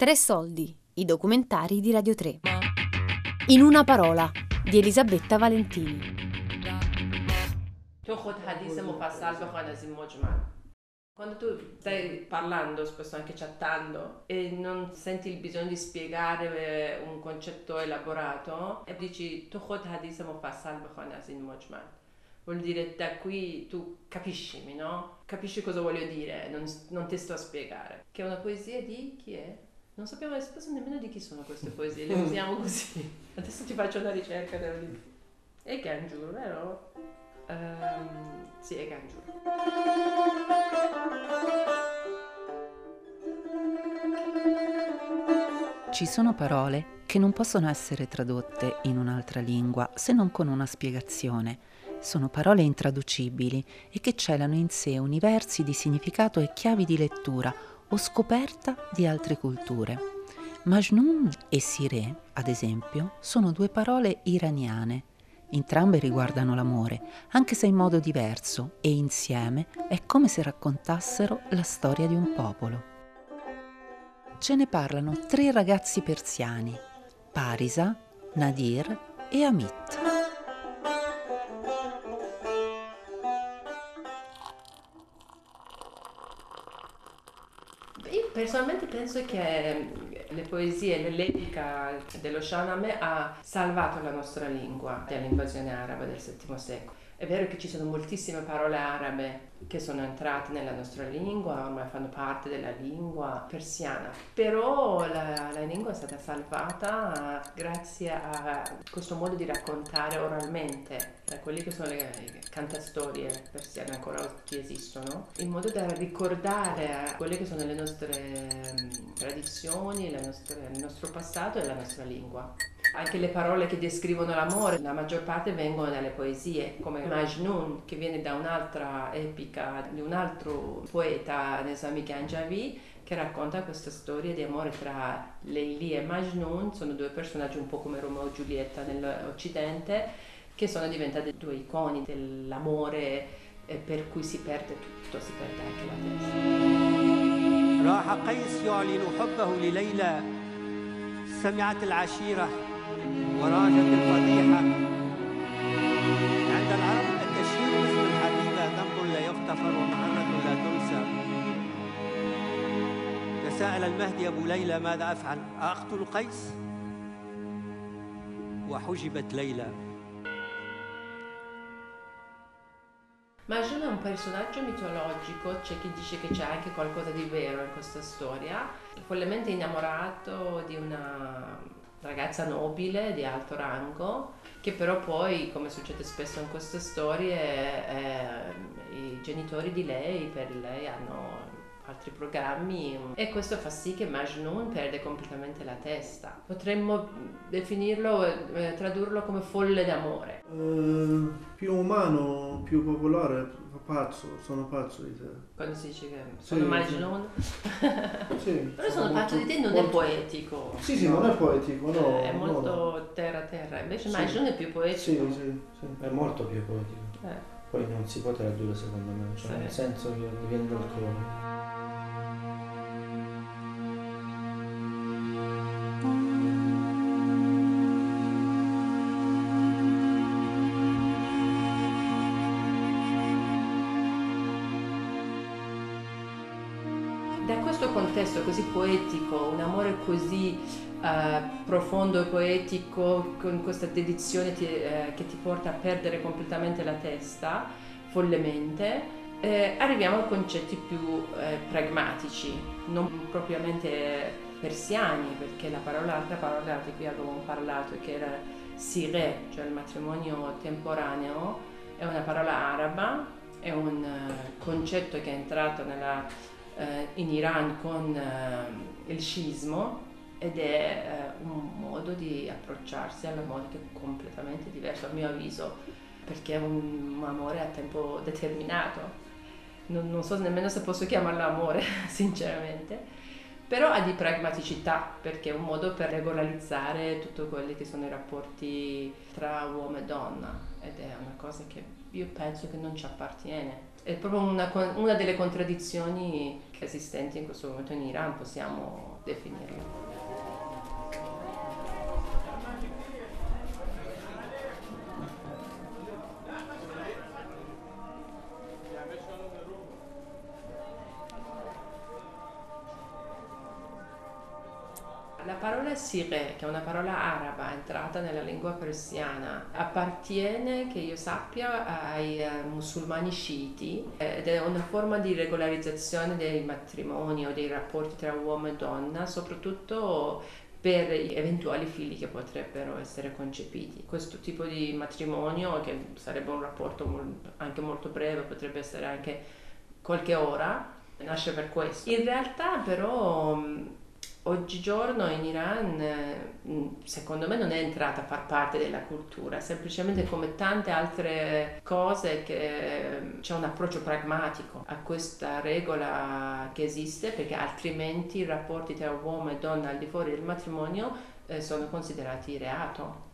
Tre soldi, i documentari di Radio 3. In una parola, di Elisabetta Valentini. Quando tu stai parlando, spesso anche chattando, e non senti il bisogno di spiegare eh, un concetto elaborato, e dici tu khod hadith mufassal bkhon azin mujmal. Vuol dire da qui tu capisci, no? Capisci cosa voglio dire, non, non ti sto a spiegare. Che è una poesia di chi è? Non sappiamo spesso nemmeno di chi sono queste poesie, le usiamo così. Adesso ti faccio una ricerca. E Ganjur, vero? Um, sì, è Ganjur. Ci sono parole che non possono essere tradotte in un'altra lingua se non con una spiegazione. Sono parole intraducibili e che celano in sé universi di significato e chiavi di lettura o scoperta di altre culture. Majnun e Sireh, ad esempio, sono due parole iraniane. Entrambe riguardano l'amore, anche se in modo diverso, e insieme è come se raccontassero la storia di un popolo. Ce ne parlano tre ragazzi persiani, Parisa, Nadir e Amit. Personalmente penso che le poesie, l'elletica dello Shahnameh ha salvato la nostra lingua dall'invasione araba del VII secolo. È vero che ci sono moltissime parole arabe che sono entrate nella nostra lingua, ormai fanno parte della lingua persiana, però la, la lingua è stata salvata grazie a questo modo di raccontare oralmente quelli che sono le cantastorie persiane ancora oggi esistono, in modo da ricordare quelle che sono le nostre tradizioni, le nostre, il nostro passato e la nostra lingua. Anche le parole che descrivono l'amore, la maggior parte vengono dalle poesie, come Majnun, che viene da un'altra epica di un altro poeta, Nesami Ganjavi, che racconta questa storia di amore tra Leili e Majnun, sono due personaggi un po' come Romeo e Giulietta nell'Occidente, che sono diventate due iconi dell'amore per cui si perde tutto, si perde anche la testa. راح قيس يعلن حبه لليلى سمعت العشيرة وراجت الفضيحة عند العرب التشهير باسم الحبيبة ذنب لا يغتفر ومحرة لا تنسى تساءل المهدي أبو ليلى ماذا أفعل أقتل قيس وحجبت ليلى Majnun è un personaggio mitologico, c'è chi dice che c'è anche qualcosa di vero in questa storia, follemente innamorato di una ragazza nobile di alto rango, che però poi, come succede spesso in queste storie, eh, i genitori di lei per lei hanno altri programmi e questo fa sì che Majnun perde completamente la testa. Potremmo definirlo, eh, tradurlo come folle d'amore. Uh, più umano, più popolare, pazzo, sono pazzo di te. Quando si dice che sono sì, Majnun? Sì. Però sono, sono pazzo di te non molto... è poetico. Sì, sì, non è poetico, no. È molto no. terra terra, invece sì. Majnun è più poetico. Sì, sì, sì. È molto più poetico. Eh. Poi non si può tradurre secondo me, cioè sì. nel senso che viene dal cuore. Questo contesto così poetico, un amore così uh, profondo e poetico, con questa dedizione ti, uh, che ti porta a perdere completamente la testa, follemente, eh, arriviamo a concetti più eh, pragmatici, non propriamente persiani, perché la parola, l'altra parola di cui avevamo parlato, che era sire, cioè il matrimonio temporaneo, è una parola araba, è un uh, concetto che è entrato nella eh, in Iran con eh, il scismo ed è eh, un modo di approcciarsi all'amore che è completamente diverso a mio avviso perché è un, un amore a tempo determinato. Non, non so nemmeno se posso chiamarlo amore, sinceramente però ha di pragmaticità perché è un modo per regolarizzare tutti quelli che sono i rapporti tra uomo e donna ed è una cosa che io penso che non ci appartiene. È proprio una, una delle contraddizioni esistenti in questo momento in Iran, possiamo definirlo. La parola sire, che è una parola araba entrata nella lingua persiana, appartiene, che io sappia, ai uh, musulmani sciiti ed è una forma di regolarizzazione dei matrimoni o dei rapporti tra uomo e donna, soprattutto per eventuali figli che potrebbero essere concepiti. Questo tipo di matrimonio, che sarebbe un rapporto anche molto breve, potrebbe essere anche qualche ora, nasce per questo. In realtà però oggigiorno in Iran mm, secondo me non è entrata a far parte della cultura, semplicemente come tante altre cose c'è un approccio pragmatico a questa regola che esiste perché altrimenti i rapporti tra uomo e donna al di fuori del matrimonio eh, sono considerati reato.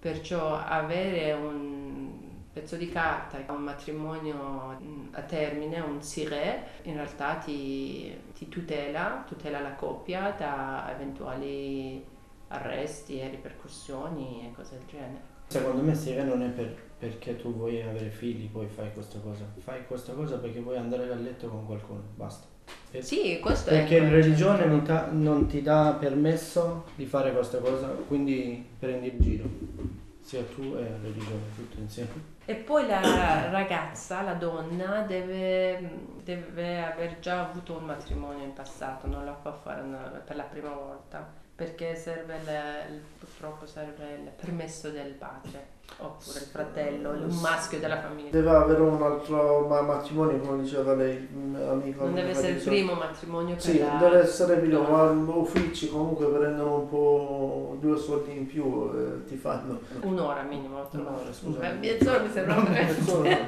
Perciò avere un pezzo di carta, un matrimonio mm, a termine, un sire, in realtà ti, ti tutela, tutela la coppia da eventuali arresti e ripercussioni e cose del genere. Secondo me sire non è per, perché tu vuoi avere figli, poi fai questa cosa. Fai questa cosa perché vuoi andare a letto con qualcuno, basta. Per, sì, questo perché è... Perché la religione non, ta, non ti dà permesso di fare questa cosa, quindi prendi il giro sia tu e la religione, tutto insieme. E poi la ragazza, la donna, deve, deve aver già avuto un matrimonio in passato, non la può fare una, per la prima volta perché serve il, purtroppo serve il permesso del padre oppure il fratello, un maschio della famiglia. Deve avere un altro matrimonio, come diceva lei, amico. Non deve essere il primo matrimonio per Sì, la... deve essere il primo, ma uffici comunque prendono un po' due soldi in più e ti fanno. Un'ora minimo, un'ora, scusa. Mezz'ora mi sembra no, mezz'ora.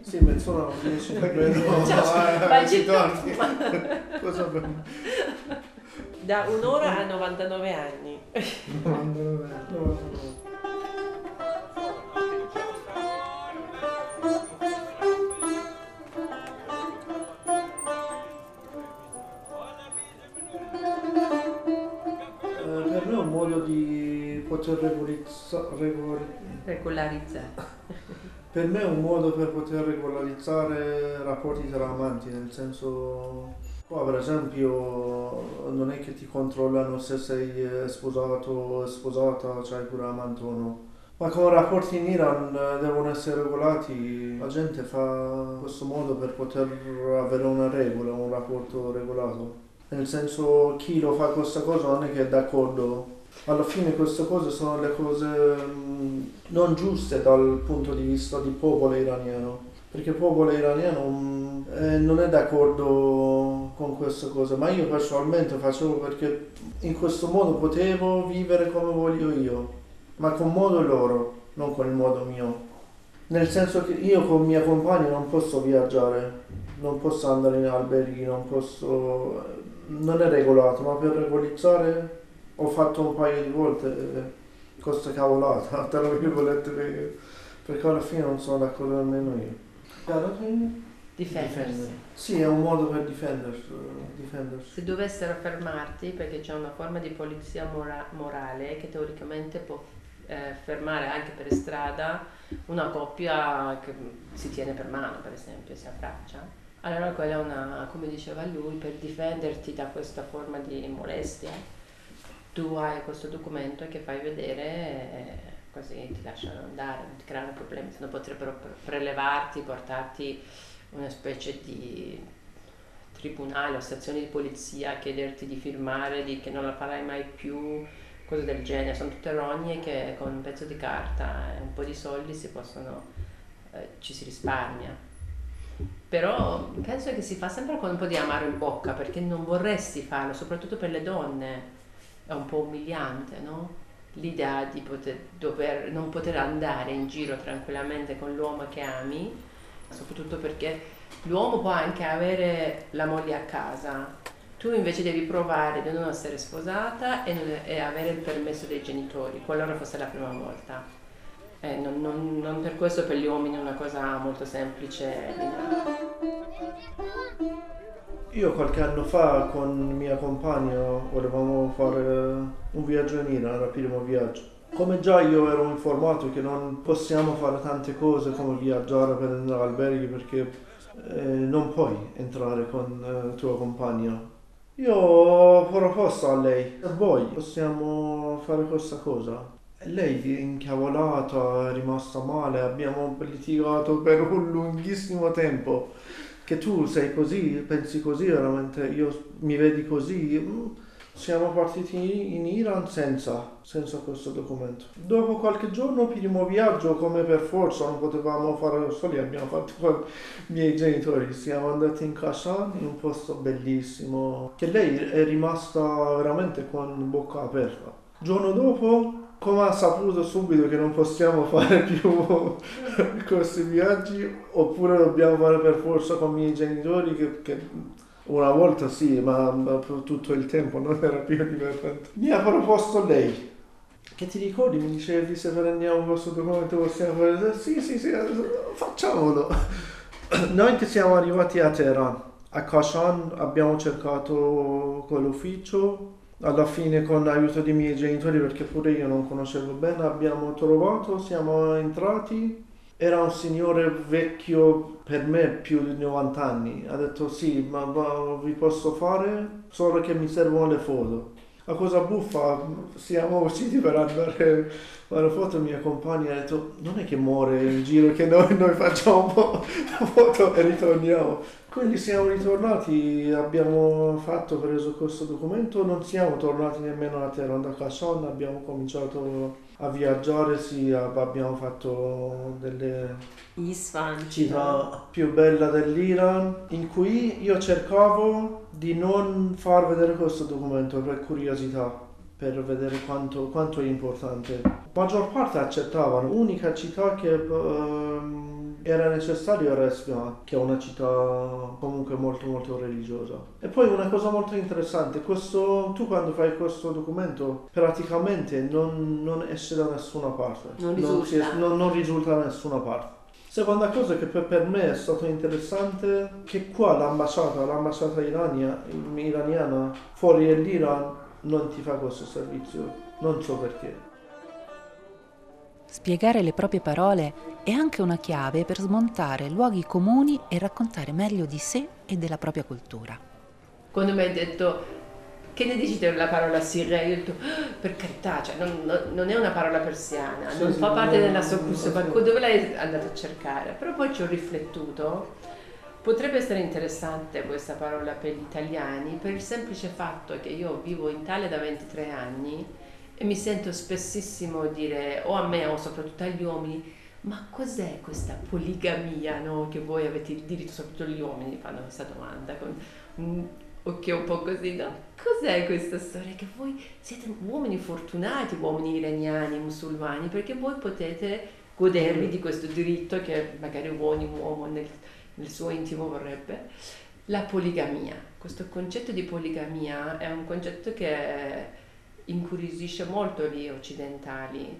sì, mezz'ora non finisce nemmeno. Cioè, ci torni. Cosa per da un'ora a 99 anni. 99 anni. Eh, per me è un modo di poter regolizza, regol... regolarizzare. per me è un modo per poter regolarizzare rapporti tra amanti, nel senso Qua per esempio non è che ti controllano se sei eh, sposato o sposata, c'hai pure amante o no. Ma come rapporti in Iran eh, devono essere regolati, la gente fa questo modo per poter avere una regola, un rapporto regolato. Nel senso chi lo fa questa cosa non è che è d'accordo. Alla fine queste cose sono le cose mm, non giuste dal punto di vista del popolo iraniano perché il popolo iraniano eh, non è d'accordo con questa cosa, ma io personalmente facevo perché in questo modo potevo vivere come voglio io, ma con modo loro, non con il modo mio. Nel senso che io con mia compagna non posso viaggiare, non posso andare in alberghi, non posso... non è regolato, ma per regolizzare ho fatto un paio di volte eh, questa cavolata, tra virgolette, perché, perché alla fine non sono d'accordo nemmeno io. Difendersi. Sì, è un modo per difendersi, difendersi. Se dovessero fermarti, perché c'è una forma di polizia mora- morale che teoricamente può eh, fermare anche per strada una coppia che si tiene per mano, per esempio, si abbraccia. Allora quella è una, come diceva lui, per difenderti da questa forma di molestia, tu hai questo documento che fai vedere. Eh, così ti lasciano andare, non ti creano problemi, se no potrebbero prelevarti, portarti una specie di tribunale o stazione di polizia, chiederti di firmare, di che non la farai mai più, cose del genere. Sono tutte rogne che con un pezzo di carta e un po' di soldi si possono, eh, ci si risparmia. Però penso che si fa sempre con un po' di amaro in bocca perché non vorresti farlo, soprattutto per le donne. È un po' umiliante, no? L'idea di poter, dover, non poter andare in giro tranquillamente con l'uomo che ami, soprattutto perché l'uomo può anche avere la moglie a casa, tu invece devi provare di non essere sposata e, e avere il permesso dei genitori, qualora fosse la prima volta. Eh, non, non, non per questo per gli uomini è una cosa molto semplice. Io qualche anno fa con mia compagna volevamo fare un viaggio in Iran, primo viaggio. Come già io ero informato che non possiamo fare tante cose come viaggiare per andare alberghi perché eh, non puoi entrare con eh, tua compagna. Io ho proposto a lei, se vuoi possiamo fare questa cosa. Lei incavolata, è rimasta male, abbiamo litigato per un lunghissimo tempo che tu sei così, pensi così veramente, io mi vedi così. mm, Siamo partiti in Iran senza, senza questo documento. Dopo qualche giorno, primo viaggio, come per forza, non potevamo fare da soli, abbiamo fatto con i miei genitori. Siamo andati in Kashan, in un posto bellissimo, che lei è rimasta veramente con bocca aperta. Giorno dopo, come ha saputo subito che non possiamo fare più questi viaggi, oppure dobbiamo fare per forza con i miei genitori, che, che una volta sì, ma, per tutto il tempo non era più divertente. Mi ha proposto lei. Che ti ricordi? Mi dicevi se prendiamo questo documento possiamo fare... Sì, sì, sì, facciamolo. Noi che siamo arrivati a Teheran, a Kashan abbiamo cercato quell'ufficio, alla fine con l'aiuto dei miei genitori perché pure io non conoscevo bene, abbiamo trovato, siamo entrati, era un signore vecchio per me più di 90 anni, ha detto sì, ma, ma vi posso fare, solo che mi servono le foto. La cosa buffa, siamo usciti per andare a fare foto, mia compagna ha detto non è che muore in giro che noi, noi facciamo po' foto e ritorniamo. Quindi siamo ritornati, abbiamo fatto, preso questo documento, non siamo tornati nemmeno a Teheran da Kashan, abbiamo cominciato a viaggiare, sì, ab- abbiamo fatto delle Isfahan. città più belle dell'Iran, in cui io cercavo di non far vedere questo documento per curiosità, per vedere quanto, quanto è importante. La maggior parte accettavano, l'unica città che ehm, era necessario era Esfahan, che è una città comunque molto molto religiosa. E poi una cosa molto interessante, questo, tu quando fai questo documento praticamente non, non esce da nessuna parte. Non risulta. non- non risulta da nessuna parte. Seconda cosa che per, me è stato interessante che qua l'ambasciata, l'ambasciata irania- iraniana fuori dall'Iran non ti fa questo servizio, non so perché. Spiegare le proprie parole è anche una chiave per smontare luoghi comuni e raccontare meglio di sé e della propria cultura. Quando mi hai detto che ne dici della parola sirre, io ho detto "Ah, per carità, cioè, non, non- non è una parola persiana, Sì, non sì, fa parte è- della sua cultura, dove l'hai andato a cercare? Però poi ci ho riflettuto, potrebbe essere interessante questa parola per gli italiani per il semplice fatto che io vivo in Italia da 23 anni e mi sento spessissimo dire o a me o soprattutto agli uomini ma cos'è questa poligamia no? che voi avete il diritto, soprattutto gli uomini fanno questa domanda con un occhio un po' così, no? Cos'è questa storia? Che voi siete uomini fortunati, uomini iraniani, musulmani, perché voi potete godervi di questo diritto che magari ogni uomo nel, nel suo intimo vorrebbe. La poligamia, questo concetto di poligamia è un concetto che incuriosisce molto gli occidentali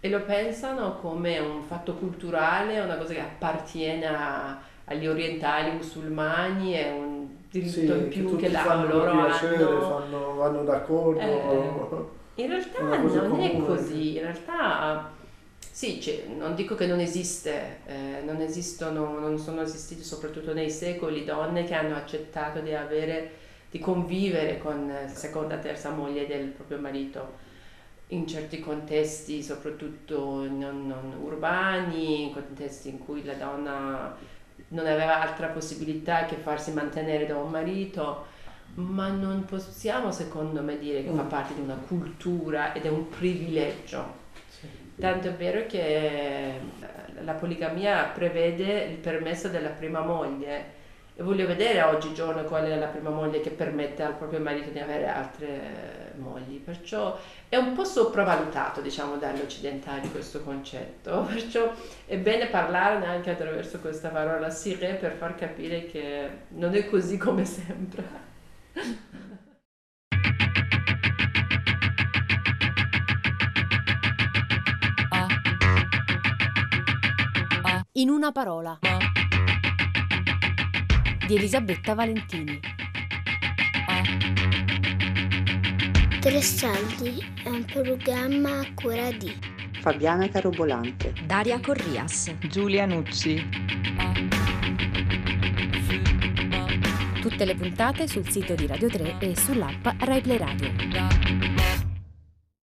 e lo pensano come un fatto culturale, una cosa che appartiene a- agli orientali musulmani, è un diritto Sì, in più tutti che la- loro piacere, hanno. fanno- vanno d'accordo. Eh, In realtà non è comune. così, in realtà sì, c'è- non dico che non esiste, eh, non esistono, non sono esistite soprattutto nei secoli donne che hanno accettato di avere, di convivere con eh, seconda, terza moglie del proprio marito in certi contesti, soprattutto non, non urbani, in contesti in cui la donna non aveva altra possibilità che farsi mantenere da un marito, ma non possiamo secondo me dire che fa Mm. parte di una cultura ed è un privilegio. Tanto è vero che eh, la poligamia prevede il permesso della prima moglie. E voglio vedere oggigiorno qual è la prima moglie che permette al proprio marito di avere altre mogli, perciò è un po' sopravvalutato diciamo dagli occidentali questo concetto, perciò è bene parlarne anche attraverso questa parola sirè per far capire che non è così come sembra. In una parola. di Elisabetta Valentini. Tre Saldi è un programma a cura di Fabiana Carobolante, Daria Corrias, Giulia Nucci. Tutte le puntate sul sito di Radio 3 e sull'app RaiPlay Radio.